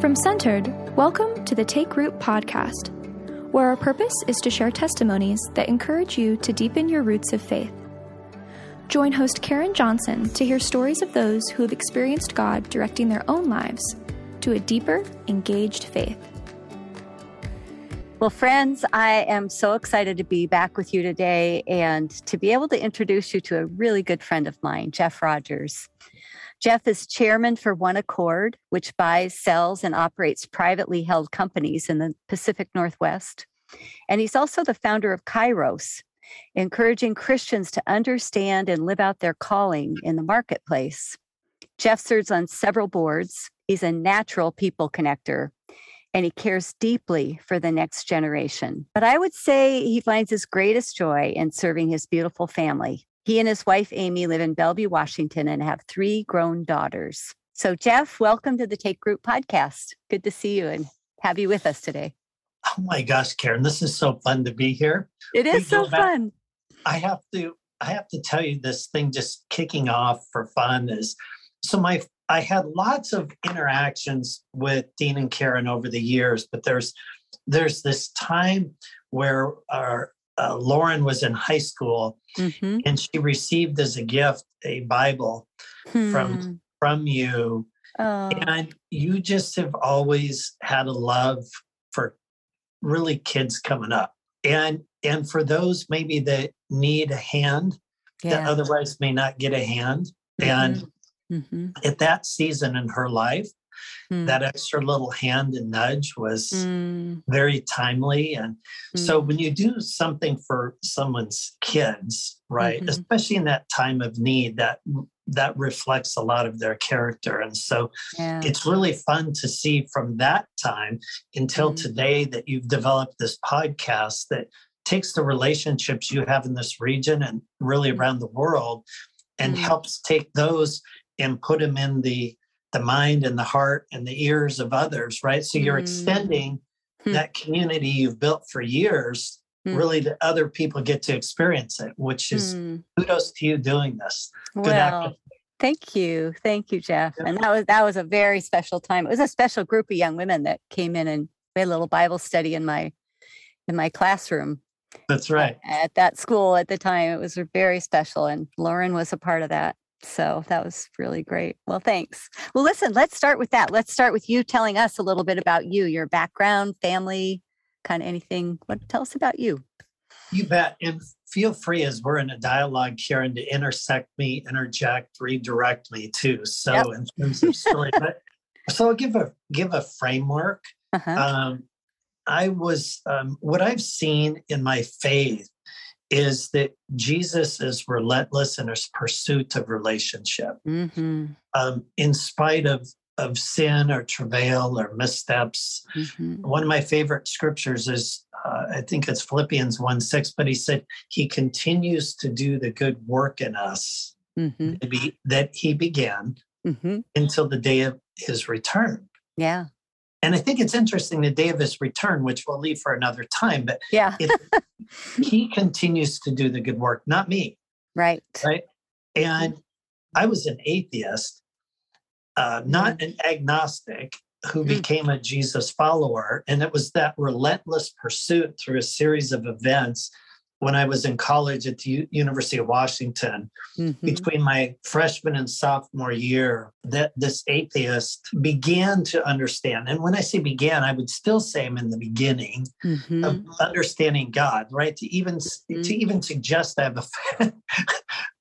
From Centered, welcome to the Take Root podcast, where our purpose is to share testimonies that encourage you to deepen your roots of faith. Join host Karen Johnson to hear stories of those who have experienced God directing their own lives to a deeper, engaged faith. Well, friends, I am so excited to be back with you today and to be able to introduce you to a really good friend of mine, Jeff Rogers. Jeff is chairman for One Accord, which buys, sells, and operates privately held companies in the Pacific Northwest. And he's also the founder of Kairos, encouraging Christians to understand and live out their calling in the marketplace. Jeff serves on several boards. He's a natural people connector and he cares deeply for the next generation. But I would say he finds his greatest joy in serving his beautiful family. He and his wife, Amy, live in Bellevue, Washington, and have three grown daughters. So, Jeff, welcome to the Take Root podcast. Good to see you and have you with us today. Oh my gosh, Karen, this is so fun to be here. It is so fun. I have to I have to tell you this thing just kicking off for fun is so my I had lots of interactions with Dean and Karen over the years, but there's there's this time where our uh, Lauren was in high school mm-hmm. and she received as a gift a Bible hmm. from from you, oh. and you just have always had a love for really kids coming up, and and for those maybe that need a hand yeah. that otherwise may not get a hand, mm-hmm. and mm-hmm. at that season in her life, mm. that extra little hand and nudge was mm. very timely. And mm. so when you do something for someone's kids, right, mm-hmm. especially in that time of need, that that reflects a lot of their character. And so yeah. it's really fun to see from that time until mm. today that you've developed this podcast that takes the relationships you have in this region and really mm. around the world and helps take those and put them in the the mind and the heart and the ears of others, right? So you're mm. extending hmm. that community you've built for years mm. really to other people get to experience it, which is mm. kudos to you doing this. Good well, thank you. Thank you, Jeff. Yeah. And that was that was a very special time. It was a special group of young women that came in and we had a little Bible study in my in my classroom. That's right. At, at that school at the time. It was very special. And Lauren was a part of that. So that was really great. Well, thanks. Well, listen, let's start with that. Let's start with you telling us a little bit about you, your background, family, kind of anything. What tell us about you? You bet. And feel free as we're in a dialogue, Karen, to intersect me, interject, redirect me too. So yep. in terms of story, but so I'll give a give a framework. Uh-huh. Um, I was um, what I've seen in my faith is that Jesus is relentless in his pursuit of relationship. Mm-hmm. Um, in spite of, of sin or travail or missteps. Mm-hmm. One of my favorite scriptures is, uh, I think it's Philippians 1 6, but he said, He continues to do the good work in us mm-hmm. be, that he began mm-hmm. until the day of his return. Yeah. And I think it's interesting the day of his return, which we'll leave for another time, but yeah, he continues to do the good work, not me. Right. Right. And I was an atheist, uh, not mm-hmm. an agnostic who mm-hmm. became a Jesus follower. And it was that relentless pursuit through a series of events when I was in college at the U- University of Washington mm-hmm. between my freshman and sophomore year that this atheist began to understand. And when I say began, I would still say I'm in the beginning mm-hmm. of understanding God, right? To even mm-hmm. to even suggest I have a,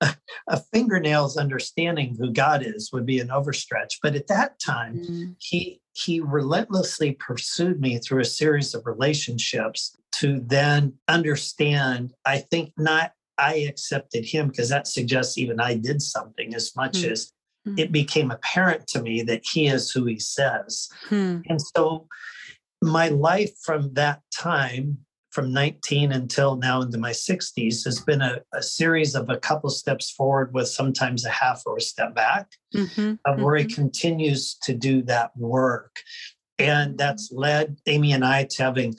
a fingernail's understanding who God is would be an overstretch. But at that time, mm-hmm. he he relentlessly pursued me through a series of relationships to then understand, I think not I accepted him because that suggests even I did something as much mm. as mm. it became apparent to me that he is who he says. Mm. And so my life from that time, from 19 until now into my 60s, has been a, a series of a couple steps forward with sometimes a half or a step back, mm-hmm. of where mm-hmm. he continues to do that work. And that's led Amy and I to having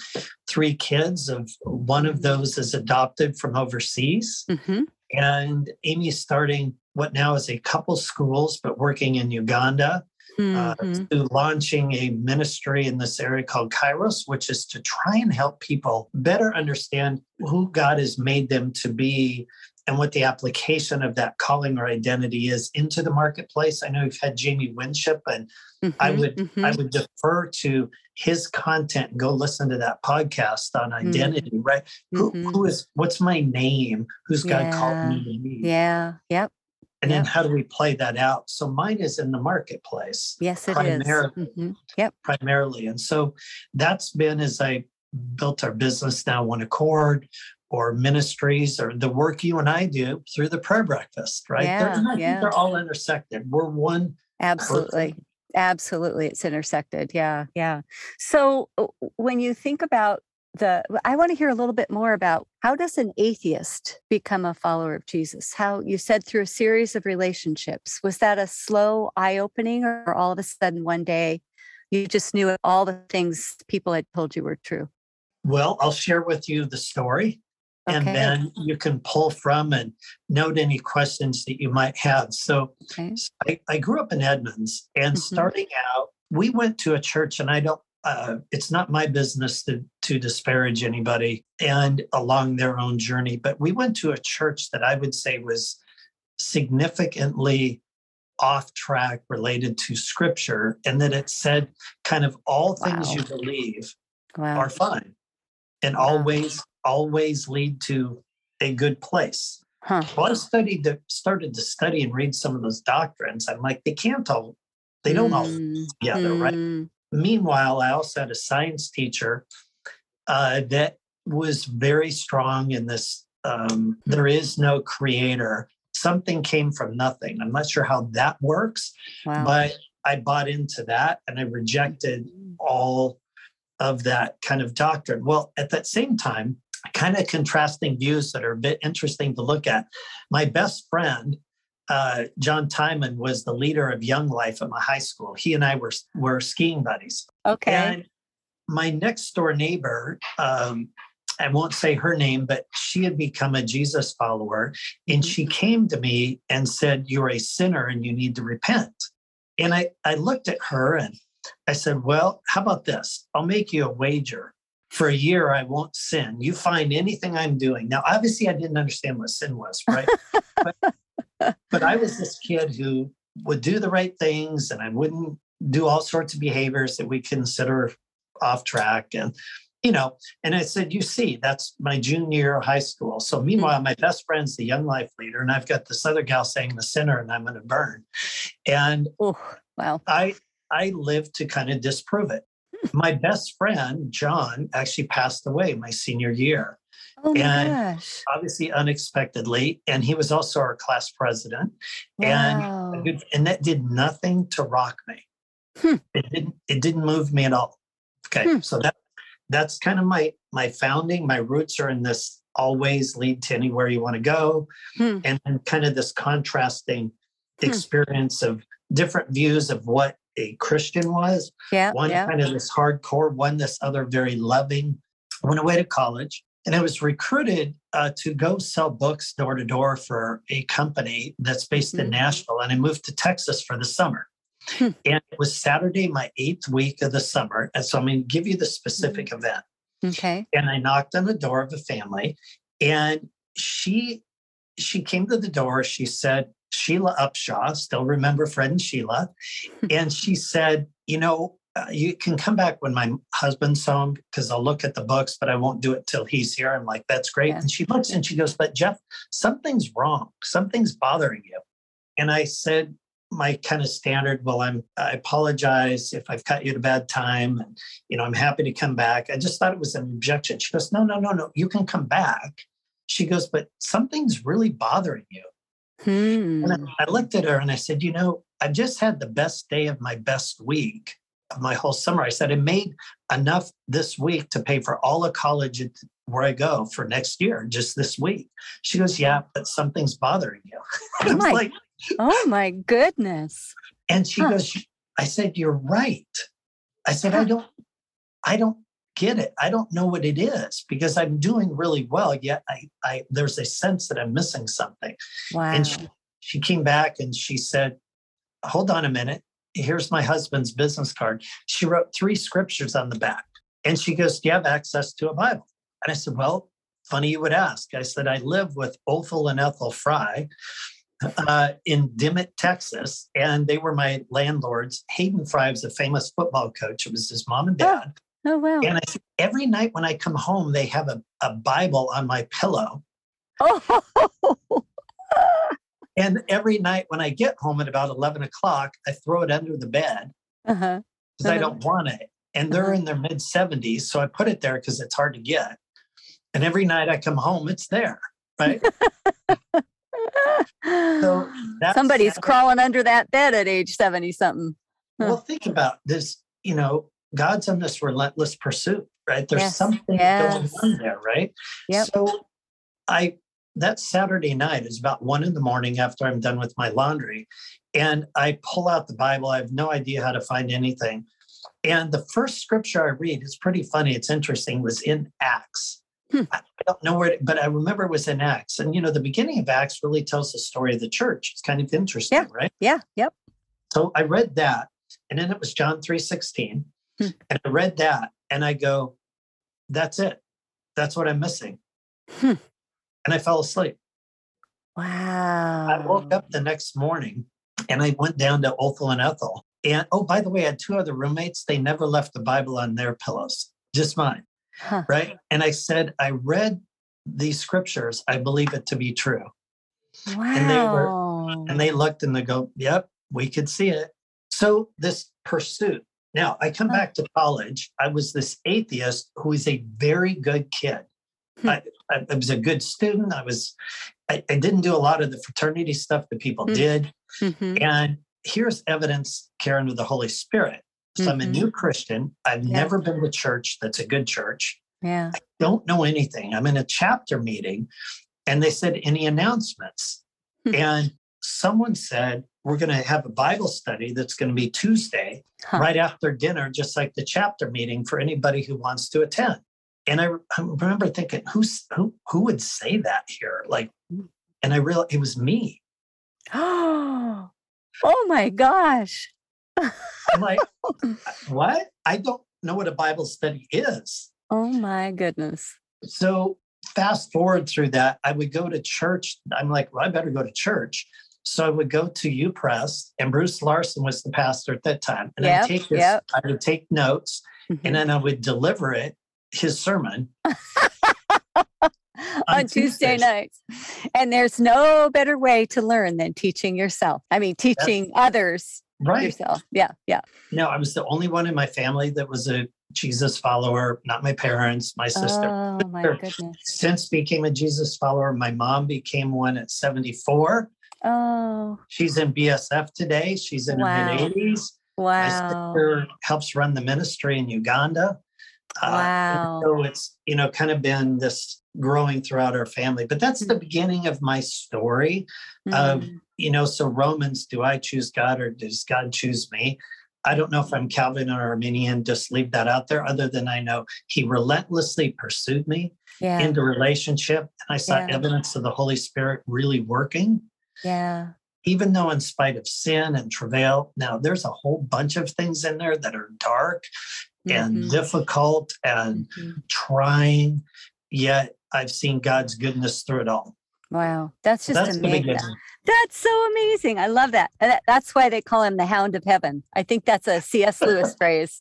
three kids. Of one of those is adopted from overseas, mm-hmm. and Amy's starting what now is a couple schools, but working in Uganda uh, to launching a ministry in this area called Kairos, which is to try and help people better understand who God has made them to be and what the application of that calling or identity is into the marketplace. I know you've had Jamie Winship, and mm-hmm, I would mm-hmm. I would defer to his content go listen to that podcast on mm-hmm. identity. Mm-hmm. Right? Who, who is what's my name? Who's God called me? Yeah. Yep. And yep. then how do we play that out? So mine is in the marketplace. Yes, it primarily, is. Mm-hmm. Yep. Primarily. And so that's been as I built our business now, One Accord, or ministries or the work you and I do through the prayer breakfast, right? Yeah, they're, yeah. they're all intersected. We're one. Absolutely. Person. Absolutely. It's intersected. Yeah. Yeah. So uh, when you think about the, I want to hear a little bit more about how does an atheist become a follower of Jesus? How you said through a series of relationships. Was that a slow eye opening or all of a sudden one day you just knew all the things people had told you were true? Well, I'll share with you the story and then you can pull from and note any questions that you might have. So, okay. so I, I, grew up in Edmonds, and mm-hmm. starting out, we went to a church, and I don't. Uh, it's not my business to to disparage anybody and along their own journey, but we went to a church that I would say was significantly off track related to scripture, and that it said kind of all things wow. you believe wow. are fine and always always lead to a good place. Huh. Well, I studied, to, started to study and read some of those doctrines. I'm like, they can't all, they don't mm. all together, mm. right? Meanwhile, I also had a science teacher uh, that was very strong in this. Um, there is no creator. Something came from nothing. I'm not sure how that works, wow. but I bought into that and I rejected mm. all of that kind of doctrine. Well, at that same time, kind of contrasting views that are a bit interesting to look at. My best friend, uh, John Timon, was the leader of Young Life at my high school. He and I were were skiing buddies. Okay. And my next door neighbor, um, I won't say her name, but she had become a Jesus follower, and she mm-hmm. came to me and said, "You're a sinner and you need to repent." And I I looked at her and I said, "Well, how about this? I'll make you a wager." For a year I won't sin. You find anything I'm doing. Now, obviously, I didn't understand what sin was, right? but, but I was this kid who would do the right things and I wouldn't do all sorts of behaviors that we consider off track. And, you know, and I said, you see, that's my junior year of high school. So meanwhile, mm-hmm. my best friend's the young life leader, and I've got this other gal saying the sinner and I'm gonna burn. And Ooh, wow. I I lived to kind of disprove it my best friend, John, actually passed away my senior year. Oh and gosh. obviously unexpectedly. And he was also our class president. Wow. And, and that did nothing to rock me. Hmm. It didn't it didn't move me at all. Okay. Hmm. So that that's kind of my my founding. My roots are in this always lead to anywhere you want to go. Hmm. And then kind of this contrasting hmm. experience of different views of what a Christian was. Yeah. One yeah. kind of this hardcore, one this other very loving. I went away to college and I was recruited uh, to go sell books door to door for a company that's based mm-hmm. in Nashville. And I moved to Texas for the summer. Hmm. And it was Saturday, my eighth week of the summer. And so I'm going to give you the specific mm-hmm. event. Okay. And I knocked on the door of a family and she she came to the door. She said, Sheila Upshaw, still remember Fred and Sheila. and she said, You know, uh, you can come back when my husband's home because I'll look at the books, but I won't do it till he's here. I'm like, That's great. Yeah. And she looks and she goes, But Jeff, something's wrong. Something's bothering you. And I said, my kind of standard well i'm i apologize if i've cut you at a bad time and you know i'm happy to come back i just thought it was an objection she goes no no no no you can come back she goes but something's really bothering you Hmm. And I, I looked at her and I said, You know, I've just had the best day of my best week of my whole summer. I said, I made enough this week to pay for all the college where I go for next year, just this week. She goes, Yeah, but something's bothering you. oh, my, like, oh my goodness. And she huh. goes, I said, You're right. I said, huh. I don't, I don't get it. I don't know what it is because I'm doing really well. Yet I, I there's a sense that I'm missing something. Wow. And she, she came back and she said, Hold on a minute. here's my husband's business card. She wrote three scriptures on the back. And she goes, Do you have access to a Bible? And I said, Well, funny you would ask. I said, I live with Othel and Ethel Fry uh, in Dimmitt, Texas, and they were my landlords. Hayden Fry was a famous football coach. It was his mom and dad. Oh, wow. And I every night when I come home, they have a, a Bible on my pillow. Oh, And every night when I get home at about 11 o'clock, I throw it under the bed uh-huh. because I Uh-huh. don't want it. And they're Uh-huh. in their mid 70s. So I put it there because it's hard to get. And every night I come home, it's there. Right. So Somebody's crawling under that bed at age 70 something. Huh. well, think about this. You know, God's on this relentless pursuit, right? There's Yes, something yes. going on there, right? Yep. So I that Saturday night is about one in the morning after I'm done with my laundry. And I pull out the Bible. I have no idea how to find anything. And the first scripture I read, it's pretty funny, it's interesting, was in Acts. Hmm. I don't know where, but I remember it was in Acts. And you know, the beginning of Acts really tells the story of the church. It's kind of interesting, Yeah. right? Yeah. Yep. So I read that, and then it was John 3:16. Hmm. And I read that and I go, that's it. That's what I'm missing. Hmm. And I fell asleep. Wow. I woke up the next morning and I went down to Othel and Ethel. And oh, by the way, I had two other roommates. They never left the Bible on their pillows, just mine. Huh. Right. And I said, I read these scriptures. I believe it to be true. Wow. and they were- And they looked and they go, Yep, we could see it. So this pursuit. Now I come back to college. I was this atheist who was a very good kid. Hmm. I, I, I was a good student. I was I, I didn't do a lot of the fraternity stuff that people Hmm. did. Mhm. And here's evidence, Karen, of the Holy Spirit. So I'm a Mhm. new Christian. I've Yeah. never been to church that's a good church. Yeah. I don't know anything. I'm in a chapter meeting and they said, Any announcements? Hmm. And someone said, We're going to have a Bible study that's going to be Tuesday, Huh. right after dinner, just like the chapter meeting for anybody who wants to attend. And I, I remember thinking, Who's, who, who would say that here? Like, and I realized it was me. Oh, oh my gosh. I'm like, what? I don't know what a Bible study is. Oh my goodness. So fast forward through that, I would go to church. I'm like, well, I better go to church. So I would go to U Pres, and Bruce Larson was the pastor at that time. And Yep, I'd take this, yep. I would take notes, Mhm. and then I would deliver it, his sermon. on Tuesday nights. And there's no better way to learn than teaching yourself. I mean, teaching others Right. yourself. Yeah. Yeah. No, I was the only one in my family that was a Jesus follower, not my parents, my sister. Oh my goodness. Since became a Jesus follower, my mom became one at 74. Oh, She's in BSF today. She's in Wow. her mid 80s. My wow. sister helps run the ministry in Uganda. Uh, Wow. so it's, you know, kind of been this growing throughout our family. But that's the Mhm. beginning of my story of, Mm. you know, so Romans, do I choose God or does God choose me? I don't know if I'm Calvin or Arminian, just leave that out there, other than I know he relentlessly pursued me yeah. into relationship. And I saw Yeah. evidence of the Holy Spirit really working yeah. even though in spite of sin and travail now there's a whole bunch of things in there that are dark and Mhm. difficult and Mhm. trying yet i've seen god's goodness through it all Wow. That's just that's amazing. That's so amazing. I love that. And that- That's why they call him the Hound of Heaven. I think that's a C.S. Lewis phrase.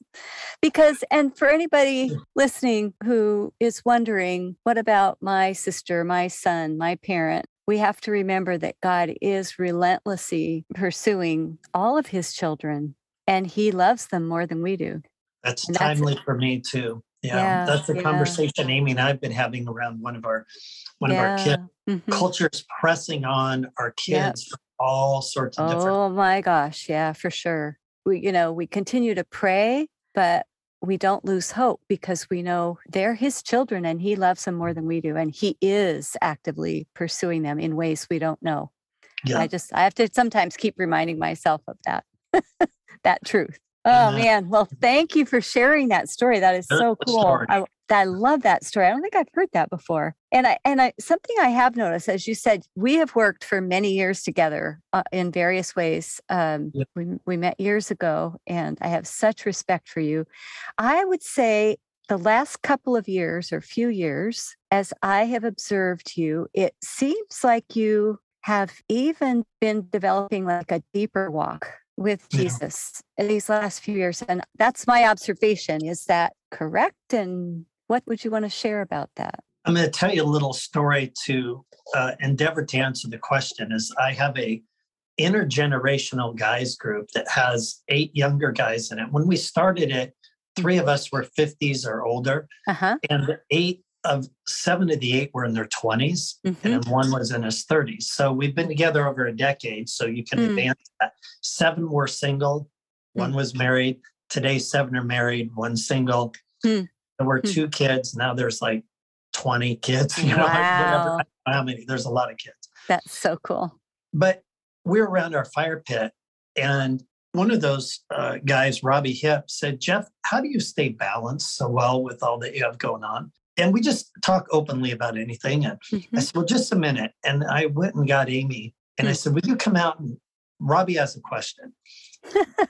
Because, and for anybody listening who is wondering, what about my sister, my son, my parent? We have to remember that God is relentlessly pursuing all of his children and he loves them more than we do. that's And that's- timely for me too yeah, Yeah, that's the yeah. conversation amy and i've been having around one of our one of our kids Mhm. culture's pressing on our Yeah. kids for all sorts of different Oh my gosh. Yeah, for sure. We, you know, we continue to pray, but we don't lose hope because we know they're his children and he loves them more than we do. And he is actively pursuing them in ways we don't know. yeah I just, I have to sometimes keep reminding myself of that, that truth. Oh man. Well, thank you for sharing that story. That is so cool. I, I love that story. I don't think I've heard that before. And I and I something I have noticed, as you said, we have worked for many years together uh, in various ways. Um, yep. we we met years ago, and I have such respect for you. I would say the last couple of years or few years, as I have observed you, it seems like you have even been developing like a deeper walk with Jesus yeah. in these last few years. And that's my observation. Is that correct? And what would you want to share about that? I'm going to tell you a little story to uh, endeavor to answer the question. Is I have a intergenerational guys group that has eight younger guys in it. When we started it, three of us were 50s or older, uh-huh. and eight of seven of the eight were in their 20s mm-hmm. and one was in his 30s. So we've been together over a decade. So you can mm. advance that. Seven were single, mm. one was married. Today, seven are married, one single. Mm. There were mm. two kids. Now there's like 20 kids. You know, wow. how many? There's a lot of kids. That's so cool. But we're around our fire pit and one of those uh, guys, Robbie Hip, said, Jeff, how do you stay balanced so well with all that you have going on? and we just talk openly about anything. And mm-hmm. I said, well, just a minute. And I went and got Amy and mm-hmm. I mm. said, will you come out and Robbie has a question.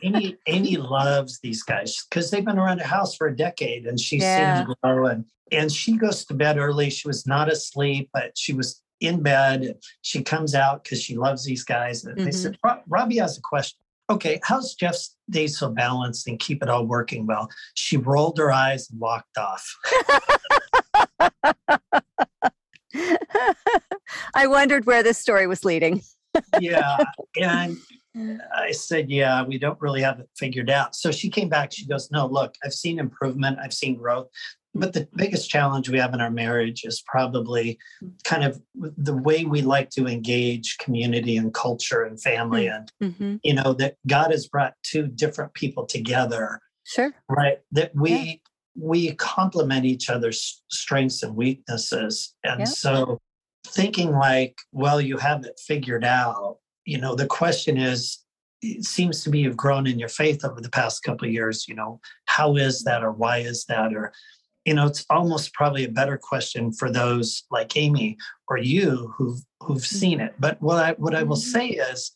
Amy, Amy loves these guys because they've been around the house for a decade and she's yeah. seen them grow. And, and she goes to bed early. She was not asleep, but she was in bed. She comes out because she loves these guys. And mm-hmm. they said, Robbie has a question. Okay, how's Jeff's day so balanced and keep it all working well? She rolled her eyes and walked off. I wondered where this story was leading. yeah. And I said, Yeah, we don't really have it figured out. So she came back. She goes, No, look, I've seen improvement, I've seen growth. But the biggest challenge we have in our marriage is probably kind of the way we like to engage community and culture and family. Mm, and, mm-hmm. you know, that God has brought two different people together. Sure. Right. That we yeah we complement each other's strengths and weaknesses. And so thinking like, well, you have it figured out, you know, the question is, it seems to me you've grown in your faith over the past couple of years, you know, how is that or why is that? Or, you know, it's almost probably a better question for those like Amy or you who've who've seen it. But what I what I will mm-hmm. say is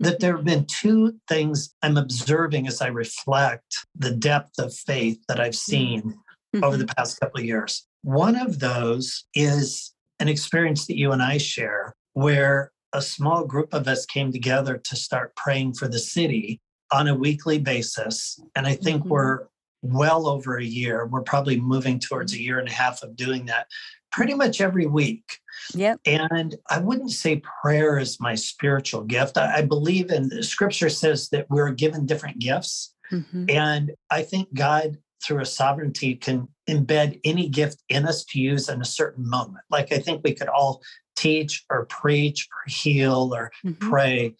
that there have been two things I'm observing as I reflect the depth of faith that I've seen mm-hmm. over the past couple of years. One of those is an experience that you and I share where a small group of us came together to start praying for the city on a weekly basis. And I think mm-hmm. we're well over a year. We're probably moving towards a year and a half of doing that pretty much every week. Yep. And I wouldn't say prayer is my spiritual gift. I, I believe in the scripture says that we're given different gifts. Mm-hmm. And I think God, through a sovereignty, can embed any gift in us to use in a certain moment. Like I think we could all teach or preach or heal or mm-hmm. pray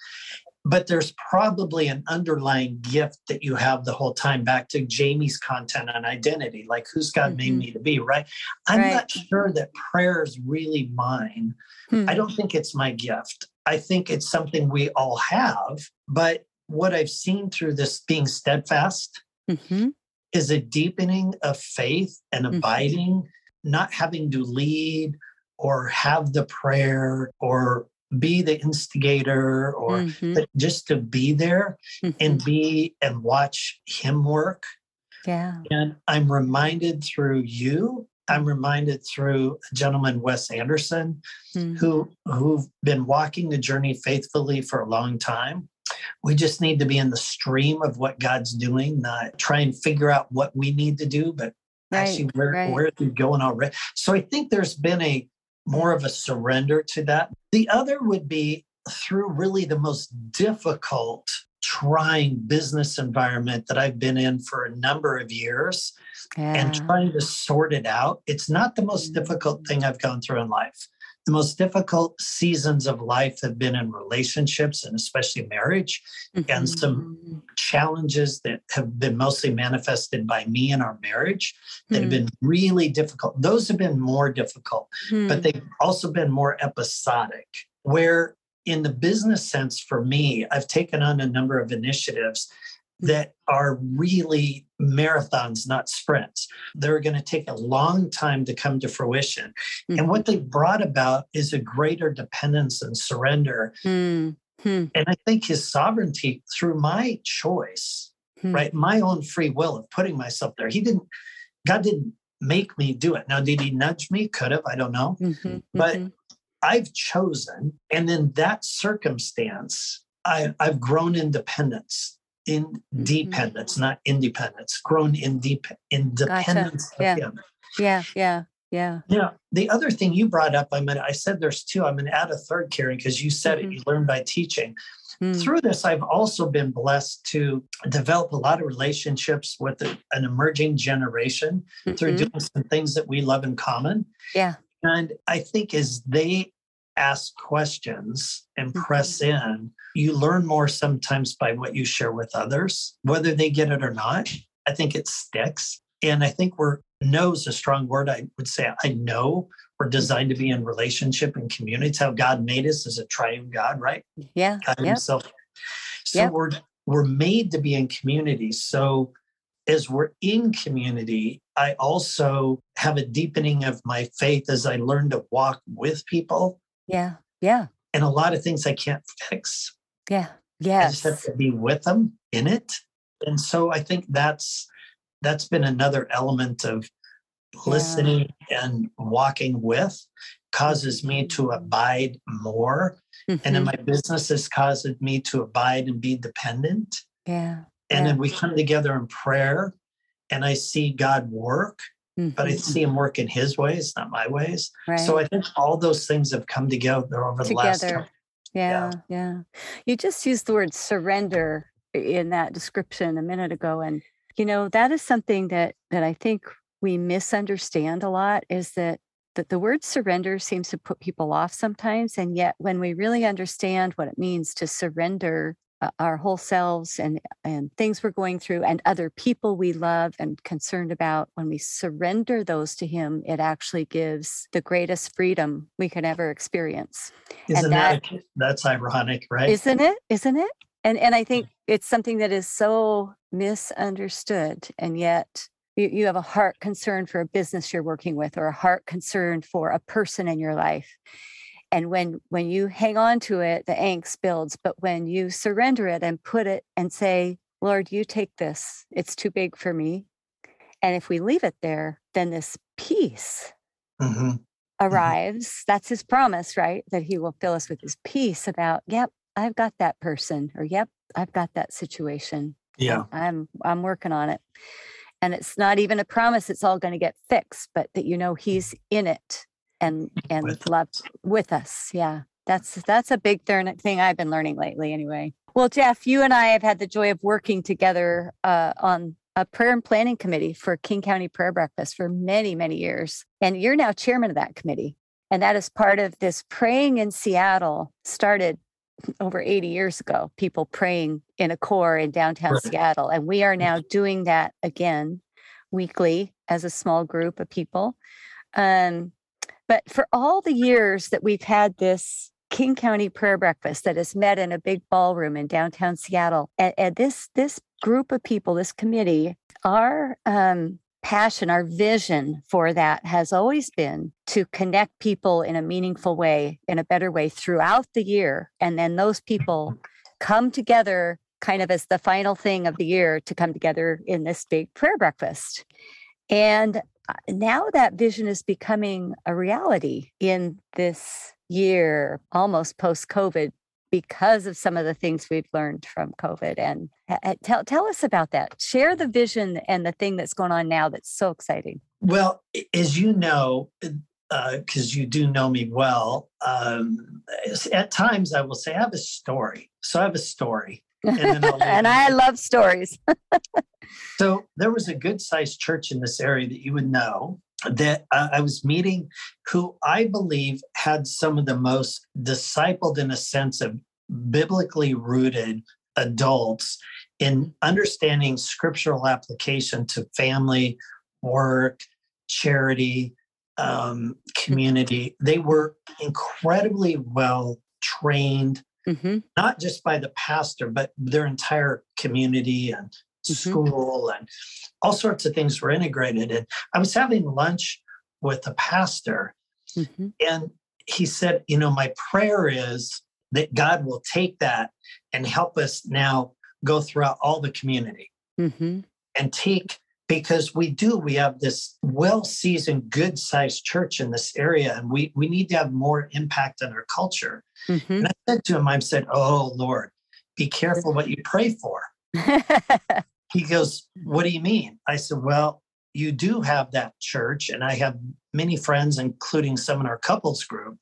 but there's probably an underlying gift that you have the whole time back to Jamie's content on identity, like who's God mm-hmm. made me to be, right? I'm right. not sure that prayer is really mine. Mm-hmm. I don't think it's my gift. I think it's something we all have. But what I've seen through this being steadfast mm-hmm. is a deepening of faith and mm-hmm. abiding, not having to lead or have the prayer or be the instigator or mm-hmm. just to be there mm-hmm. and be and watch him work. Yeah. And I'm reminded through you, I'm reminded through a gentleman, Wes Anderson, mm-hmm. who who've been walking the journey faithfully for a long time. We just need to be in the stream of what God's doing, not try and figure out what we need to do, but right, actually where right. where are going already. So I think there's been a more of a surrender to that. The other would be through really the most difficult, trying business environment that I've been in for a number of years yeah. and trying to sort it out. It's not the most mm. difficult thing I've gone through in life. The most difficult seasons of life have been in relationships and especially marriage, mm-hmm. and some challenges that have been mostly manifested by me in our marriage that mm-hmm. have been really difficult. Those have been more difficult, mm-hmm. but they've also been more episodic, where in the business sense for me, I've taken on a number of initiatives that are really marathons, not sprints. They're going to take a long time to come to fruition. Mm-hmm. And what they brought about is a greater dependence and surrender. Mm-hmm. And I think his sovereignty through my choice, mm-hmm. right? My own free will of putting myself there. He didn't, God didn't make me do it. Now, did he nudge me? Could have, I don't know. Mm-hmm. But mm-hmm. I've chosen. And in that circumstance, I, I've grown independence in mm-hmm. Dependence, mm-hmm. not independence, grown in deep independence gotcha. yeah. Him. Yeah, yeah, yeah. Yeah. The other thing you brought up, I'm gonna I said there's two. I'm gonna add a third, Karen, because you said mm-hmm. it, you learn by teaching. Mm. Through this, I've also been blessed to develop a lot of relationships with a, an emerging generation mm-hmm. through doing some things that we love in common. Yeah. And I think as they ask questions and mm-hmm. press in, you learn more sometimes by what you share with others, whether they get it or not. I think it sticks. And I think we're know is a strong word. I would say I know we're designed to be in relationship and community. It's how God made us as a triune God, right? Yeah. God yep. Himself. So yep. we're we're made to be in community. So as we're in community, I also have a deepening of my faith as I learn to walk with people. Yeah. Yeah. And a lot of things I can't fix. Yeah. Yes. I just have to be with them in it. And so I think that's that's been another element of listening yeah. and walking with causes me to mm-hmm. abide more. Mm-hmm. And in my business has caused me to abide and be dependent. Yeah. And yeah. then we come together in prayer and I see God work, mm-hmm. but I mm-hmm. see him work in his ways, not my ways. Right. So I think all those things have come together over the last time. Yeah, yeah, yeah. You just used the word surrender in that description a minute ago. And you know, that is something that that I think we misunderstand a lot is that that the word surrender seems to put people off sometimes and yet when we really understand what it means to surrender Uh, our whole selves and and things we're going through and other people we love and concerned about when we surrender those to him it actually gives the greatest freedom we can ever experience. Isn't and that, that that's ironic right? Isn't it? Isn't it? And and i think it's something that is so misunderstood and yet you, you have a heart concern for a business you're working with or a heart concern for a person in your life and when when you hang on to it the angst builds but when you surrender it and put it and say lord you take this. It's too big for me. And if we leave it there then this peace mm-hmm. mm-hmm. arrives. Mm-hmm. that's his promise right? That he will fill us with his peace about yep i've got that person or yep i've got that situation. Yeah. I'm i'm working on it. And it's not even a promise it's all going to get fixed but that you know he's in it and and with love us. with us yeah that's that's a big thing i've been learning lately anyway well jeff you and i have had the joy of working together uh, on a prayer and planning committee for king county prayer breakfast for many many years and you're now chairman of that committee and that is part of this praying in seattle started over 80 years ago, people praying in a core in downtown right. Seattle. And we are now doing that again weekly as a small group of people. Um, but for all the years that we've had this King County prayer breakfast that has met in a big ballroom in downtown Seattle, and, and this this group of people, this committee, our um, passion, our vision for that has always been to connect people in a meaningful way, in a better way throughout the year. And then those people come together kind of as the final thing of the year to come together in this big prayer breakfast. And now that vision is becoming a reality in this year, almost post COVID, because of some of the things we've learned from COVID. And tell, tell us about that. Share the vision and the thing that's going on now that's so exciting. Well, as you know, because uh, you do know me well, um, at times I will say, I have a story. So I have a story. And, and I love stories. so there was a good sized church in this area that you would know that uh, I was meeting who I believe had some of the most discipled, in a sense, of biblically rooted adults in understanding scriptural application to family, work, charity, um, community. They were incredibly well trained, Mhm. not just by the pastor, but their entire community and Mhm. school and all sorts of things were integrated. And I was having lunch with the pastor, Mhm. and he said, You know, my prayer is that God will take that and help us now go throughout all the community Mhm. and take because we do we have this well-seasoned good-sized church in this area and we we need to have more impact on our culture. Mhm. and i said to him i said oh lord be careful what you pray for. He goes what do you mean? I said well you do have that church and i have many friends including some in our couples group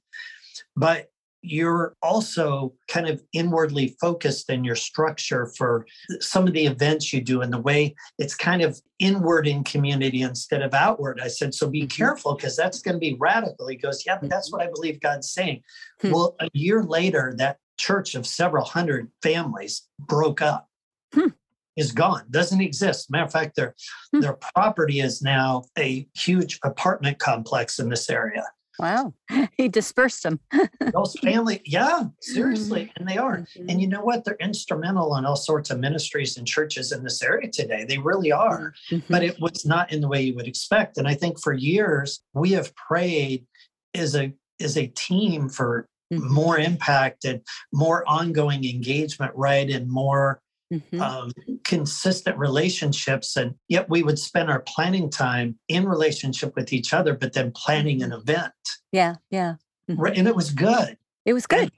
but you're also kind of inwardly focused in your structure for some of the events you do and the way it's kind of inward in community instead of outward. I said, so be Mhm. careful because that's going to be radical. He goes, yeah, but that's what I believe God's saying. Hmm. Well, a year later, that church of several hundred families broke up. Hmm. Is gone, doesn't exist. Matter of fact, their Hmm. their property is now a huge apartment complex in this area. Wow. He dispersed them. Those family, yeah, seriously, and they are. Mhm. And you know what? They're instrumental in all sorts of ministries and churches in this area today. They really are. Mhm. But it was not in the way you would expect. And I think for years we have prayed as a as a team for Mhm. more impact and more ongoing engagement, right? And more Mhm. um, consistent relationships. And yet we would spend our planning time in relationship with each other, but then planning an event. yeah, yeah. Mhm. And it was good. It was good.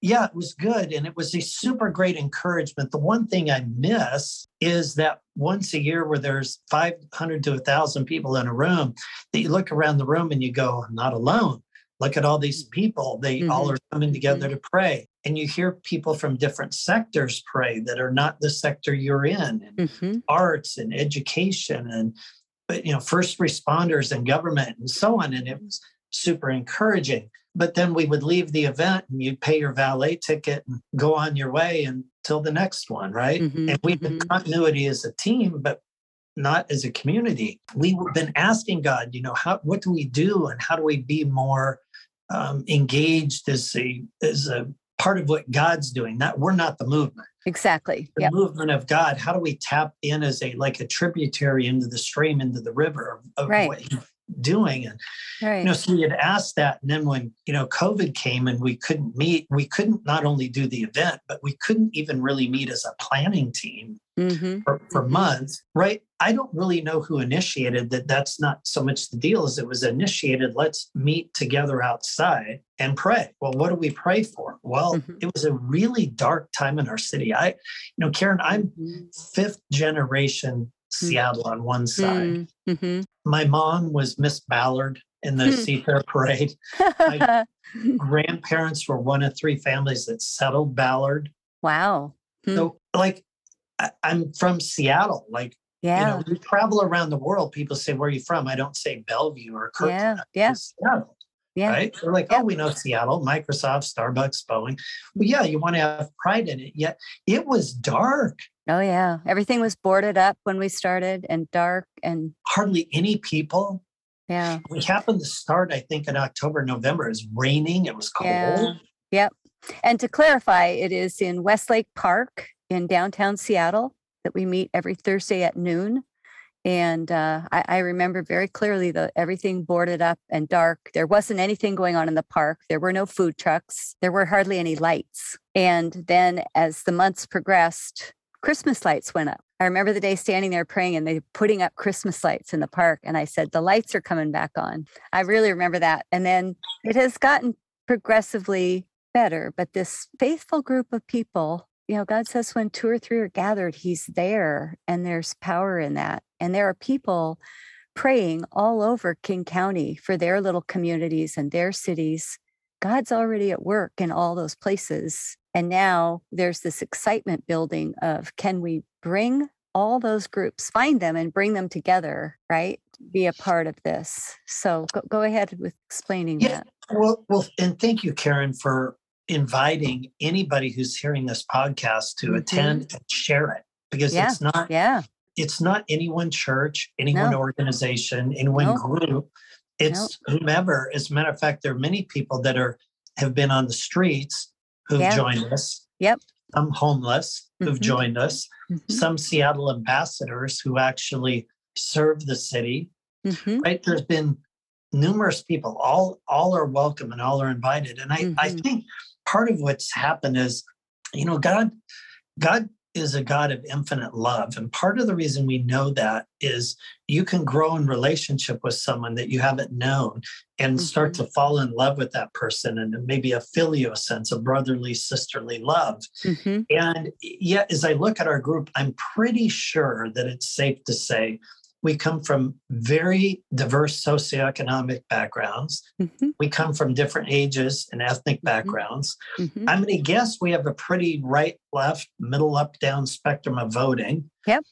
Yeah, it was good. And it was a super great encouragement. The one thing I miss is that once a year, where there's 500 to 1,000 people in a room, that you look around the room and you go, I'm not alone. Look at all these people. They all are coming together to pray. And you hear people from different sectors pray that are not the sector you're in, and Mhm. arts and education and but you know, first responders and government and so on. And it was super encouraging. But then we would leave the event and you'd pay your valet ticket and go on your way until the next one, right? Mhm, And we had mhm. continuity as a team, but not as a community. We've been asking God, you know, how what do we do and how do we be more um, engaged as a as a part of what God's doing? Not we're not the movement Exactly. the Yep. movement of God. How do we tap in as a like a tributary into the stream, into the river of, of Right. what he's doing? And Right. you know, so we had asked that, and then when you know COVID came and we couldn't meet, we couldn't not only do the event, but we couldn't even really meet as a planning team Mhm. for, for Mhm. months, right? I don't really know who initiated that. That's not so much the deal as it was initiated. Let's meet together outside and pray. Well, what do we pray for? Well, Mhm. it was a really dark time in our city. I, you know, Karen, I'm Mhm. fifth generation Seattle on one side. Mm, mhm. My mom was Miss Ballard in the Hmm. Seafair Parade. My grandparents were one of three families that settled Ballard. wow. Hmm. So, like, I, I'm from Seattle. Like, Yeah. you know, we travel around the world. People say, "Where are you from?" I don't say Bellevue or Kirkland. yeah. Uh, yeah. Seattle, Yeah. right? They're like, "Oh, we know Seattle, Microsoft, Starbucks, Boeing." Well, yeah, you want to have pride in it. Yet it was dark. Oh yeah. Everything was boarded up when we started and dark and Hardly any people. yeah. We happened to start, I think, in October, November. It was raining. It was cold. Yeah. Yep. And to clarify, it is in Westlake Park in downtown Seattle that we meet every Thursday at noon. And uh, I, I remember very clearly the everything boarded up and dark. There wasn't anything going on in the park. There were no food trucks. There were hardly any lights. And then as the months progressed, Christmas lights went up. I remember the day standing there praying and they putting up Christmas lights in the park. And I said, the lights are coming back on. I really remember that. And then it has gotten progressively better, but this faithful group of people, you know, God says when two or three are gathered, He's there, and there's power in that. And there are people praying all over King County for their little communities and their cities. God's already at work in all those places. And now there's this excitement building of can we bring all those groups, find them and bring them together, right? Be a part of this. So go, go ahead with explaining Yeah. that. Well, well, and thank you, Karen, for inviting anybody who's hearing this podcast to Mhm. attend and share it because Yeah. it's not Yeah. it's not any one church, any one No. organization, any one No. group. It's whomever. As a matter of fact, there are many people that are have been on the streets who've Yeah. joined us. Yep. Some homeless who've Mhm. joined us. Mhm. Some Seattle ambassadors who actually serve the city. Mhm. Right? There's been numerous people. All all are welcome and all are invited. And I I Mhm. think part of what's happened is, you know, God God is a God of infinite love. And part of the reason we know that is you can grow in relationship with someone that you haven't known and start to fall in love with that person and maybe a filial sense, a brotherly, sisterly love. Mhm. And yet, as I look at our group, I'm pretty sure that it's safe to say we come from very diverse socioeconomic backgrounds. Mhm. We come from different ages and ethnic backgrounds. Mhm. I'm going to guess we have a pretty right, left, middle, up, down spectrum of voting. Yep.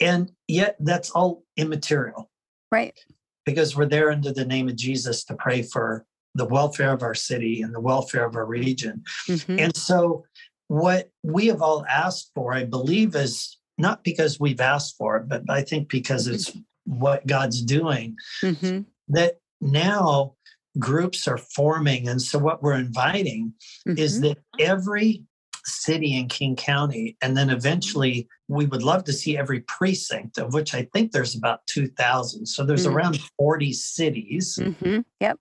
And yet, that's all immaterial Right. because we're there under the name of Jesus to pray for the welfare of our city and the welfare of our region. Mhm. And so, what we have all asked for, I believe, is not because we've asked for it, but I think because it's what God's doing, Mhm. that now groups are forming. And so, what we're inviting is Mhm. that every city in King County, and then eventually we would love to see every precinct, of which I think there's about 2,000. So, there's Mm. around 40 cities. Mhm. Yep.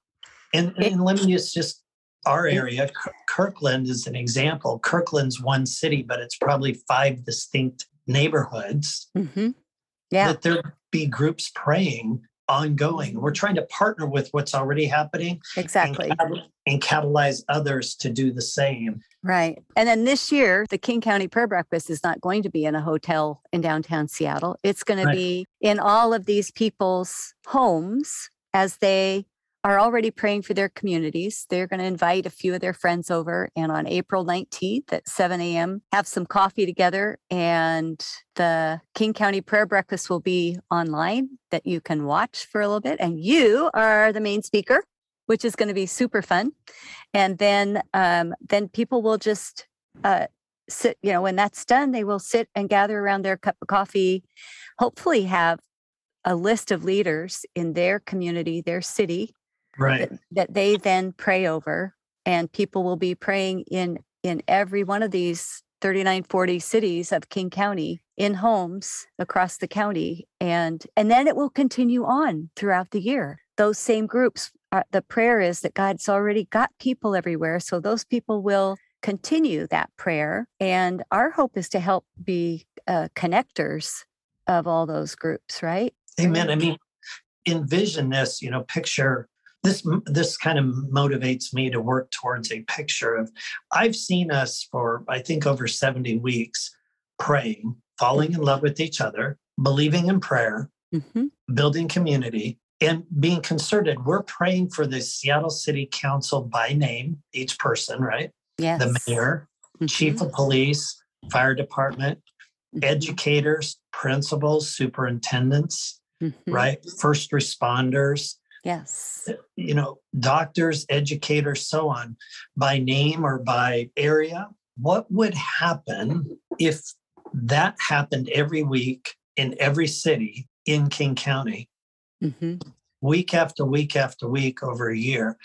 And, and let me just our area. Kirkland is an example. Kirkland's one city, but it's probably five distinct neighborhoods Mhm. Yeah. that there be groups praying ongoing. We're trying to partner with what's already happening and, Exactly. catal- and catalyze others to do the same. Right. And then this year, the King County Prayer Breakfast is not going to be in a hotel in downtown Seattle. It's going Right. to be in all of these people's homes as they are already praying for their communities. They're going to invite a few of their friends over and on April 19th at 7 a.m., have some coffee together. And the King County Prayer Breakfast will be online that you can watch for a little bit. And you are the main speaker, which is going to be super fun and then um, then people will just uh, sit you know when that's done they will sit and gather around their cup of coffee hopefully have a list of leaders in their community their city Right. that, that they then pray over and people will be praying in in every one of these 3940 cities of king county in homes across the county and and then it will continue on throughout the year those same groups uh, the prayer is that god's already got people everywhere so those people will continue that prayer and our hope is to help be uh, connectors of all those groups right Amen. I mean, envision this, you know, picture this this kind of motivates me to work towards a picture of I've seen us for I think over 70 weeks praying, falling in love with each other, believing in prayer, hmm building community, and being concerted. We're praying for the Seattle City Council by name, each person, right? yes The mayor, chief of police, fire department, Mhm. educators, principals, superintendents, Mhm. right? First responders, yes you know, doctors, educators, so on, by name or by area. What would happen if that happened every week in every city in King County, hmm week after week after week over a year?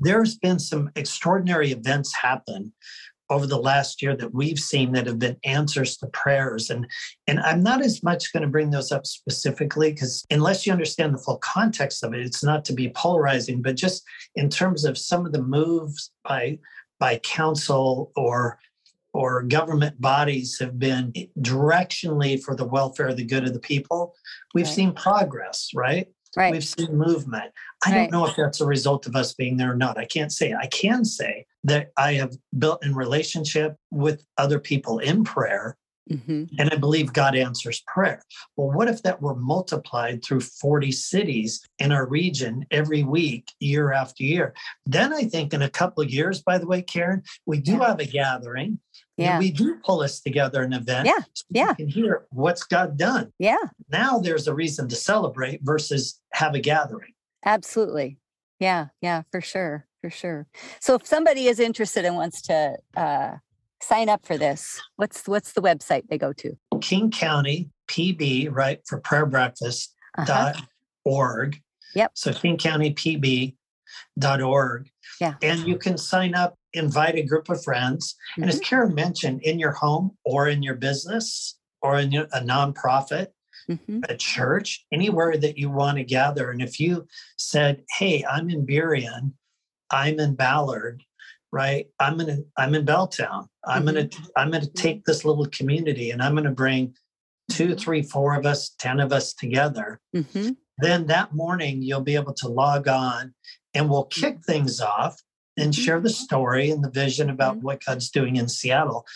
There's been some extraordinary events happen over the last year that we've seen that have been answers to prayers and and i'm not as much going to bring those up specifically because unless you understand the full context of it it's not to be polarizing but just in terms of some of the moves by by council or or government bodies have been directionally for the welfare of the good of the people we've Right. seen progress right right We've seen movement. I Right. don't know if that's a result of us being there or not. I can't say. I can say that I have built in relationship with other people in prayer, hmm and I believe God answers prayer. Well, what if that were multiplied through 40 cities in our region every week, year after year? Then I think in a couple of years, by the way, Karen, we do Yeah. have a gathering. and yeah We do pull us together an event. Yeah, so yeah. You can hear what's God done. yeah Now there's a reason to celebrate versus have a gathering. Absolutely. Yeah, yeah, for sure, for sure. So if somebody is interested and wants to uh, sign up for this, what's what's the website they go to? King County PB, right, for prayer breakfast Uh-huh. dot org. Yep. So King County PB dot org. Yeah. And you can sign up invite a group of friends. Mm-hmm. And as mm-hmm. Karen mentioned, in your home or in your business or in a nonprofit, mm-hmm. a church, anywhere that you want to gather. And if you said, Hey, I'm in Burien, I'm in Ballard, right? I'm gonna I'm in Belltown. I'm mm-hmm. gonna I'm gonna take this little community and I'm gonna bring two, mm-hmm. three, four of us, ten of us together. Mm-hmm. Then that morning you'll be able to log on and we'll kick mm-hmm. things off and mm-hmm. share the story and the vision about what God's doing in Seattle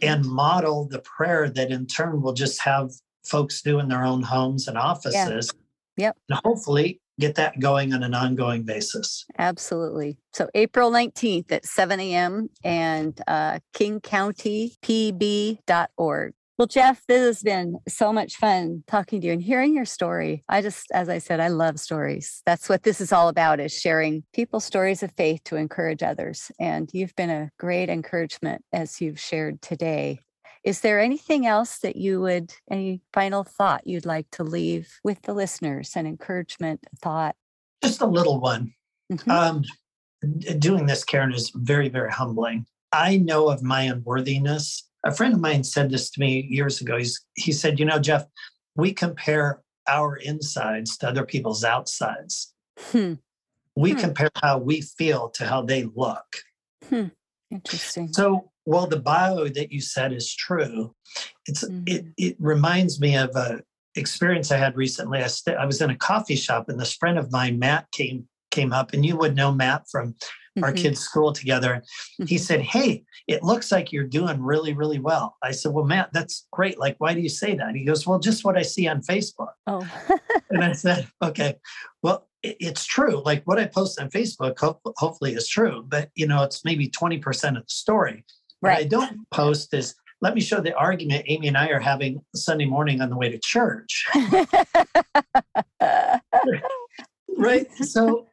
and model the prayer that in turn will just have folks do in their own homes and offices. Yeah. Yep. And hopefully get that going on an ongoing basis. Absolutely. So April 19th at 7 a.m. and uh, kingcountypb.org. Well, Jeff, this has been so much fun talking to you and hearing your story. I just, as I said, I love stories. That's what this is all about is sharing people's stories of faith to encourage others. And you've been a great encouragement as you've shared today. Is there anything else that you would, any final thought you'd like to leave with the listeners, an encouragement, thought? Just a little one. Mm-hmm. Um, doing this, Karen, is very, very humbling. I know of my unworthiness. A friend of mine said this to me years ago. He's, he said, You know, Jeff, we compare our insides to other people's outsides. Hmm. We hmm. compare how we feel to how they look. Hmm. Interesting. So well, the bio that you said is true. It's mm-hmm. it it reminds me of a experience I had recently. I, st- I was in a coffee shop and this friend of mine, Matt, came came up, and you would know Matt from mm-hmm. our kids' school together. Mm-hmm. He said, "Hey, it looks like you're doing really, really well." I said, "Well, Matt, that's great. Like, why do you say that?" He goes, "Well, just what I see on Facebook." Oh, and I said, "Okay, well." It's true. Like what I post on Facebook, hopefully is true, but you know, it's maybe 20% of the story. Right. What I don't post is let me show the argument Amy and I are having Sunday morning on the way to church. right. So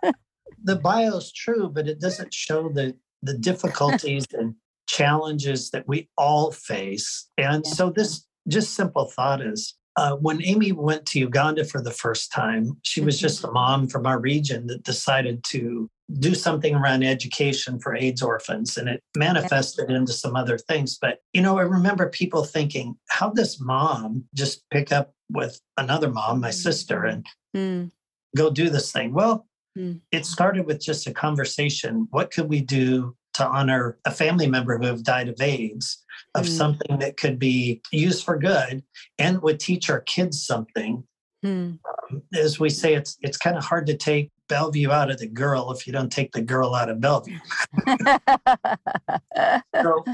the bio is true, but it doesn't show the the difficulties and challenges that we all face. And so this just simple thought is uh, when Amy went to Uganda for the first time, she was just a mom from our region that decided to do something around education for AIDS orphans, and it manifested into some other things. But, you know, I remember people thinking, how this mom just pick up with another mom, my sister, and mm. go do this thing? Well, mm. it started with just a conversation. What could we do to honor a family member who have died of AIDS? of mm. something that could be used for good and would teach our kids something. Mm. Um, as we say, it's it's kind of hard to take Bellevue out of the girl if you don't take the girl out of Bellevue. so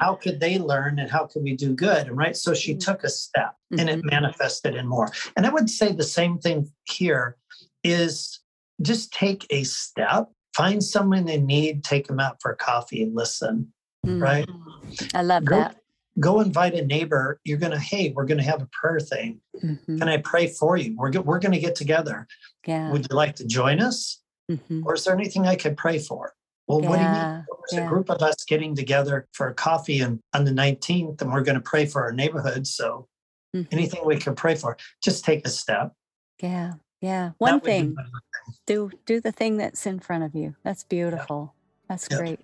how could they learn and how could we do good? And right. So she mm. took a step mm-hmm. and it mm-hmm. manifested in more. And I would say the same thing here is just take a step, find someone in need, take them out for coffee and listen mm. right? I love go, that. Go invite a neighbor. You're going to, hey, we're going to have a prayer thing. Mm-hmm. Can I pray for you? We're, we're going to get together. Yeah. Would you like to join us? Mm-hmm. Or is there anything I could pray for? Well, yeah. what do you mean? There's yeah. a group of us getting together for a coffee and on the 19th, and we're going to pray for our neighborhood. So mm-hmm. anything we can pray for, just take a step. Yeah. Yeah. One thing. Do do the thing that's in front of you. That's beautiful. Yeah. That's great.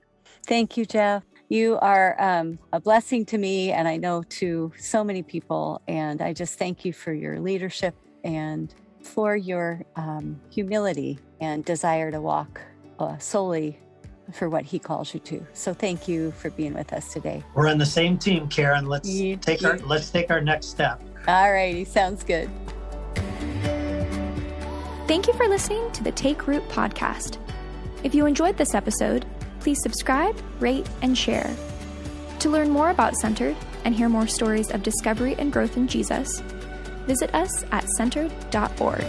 Thank you, Jeff. You are um, a blessing to me, and I know to so many people. And I just thank you for your leadership and for your um, humility and desire to walk uh, solely for what he calls you to. So thank you for being with us today. We're on the same team, Karen. Let's you, take you. our let's take our next step. All righty, sounds good. Thank you for listening to the Take Root podcast. If you enjoyed this episode, please subscribe, rate, and share. To learn more about Centered and hear more stories of discovery and growth in Jesus, visit us at centered.org.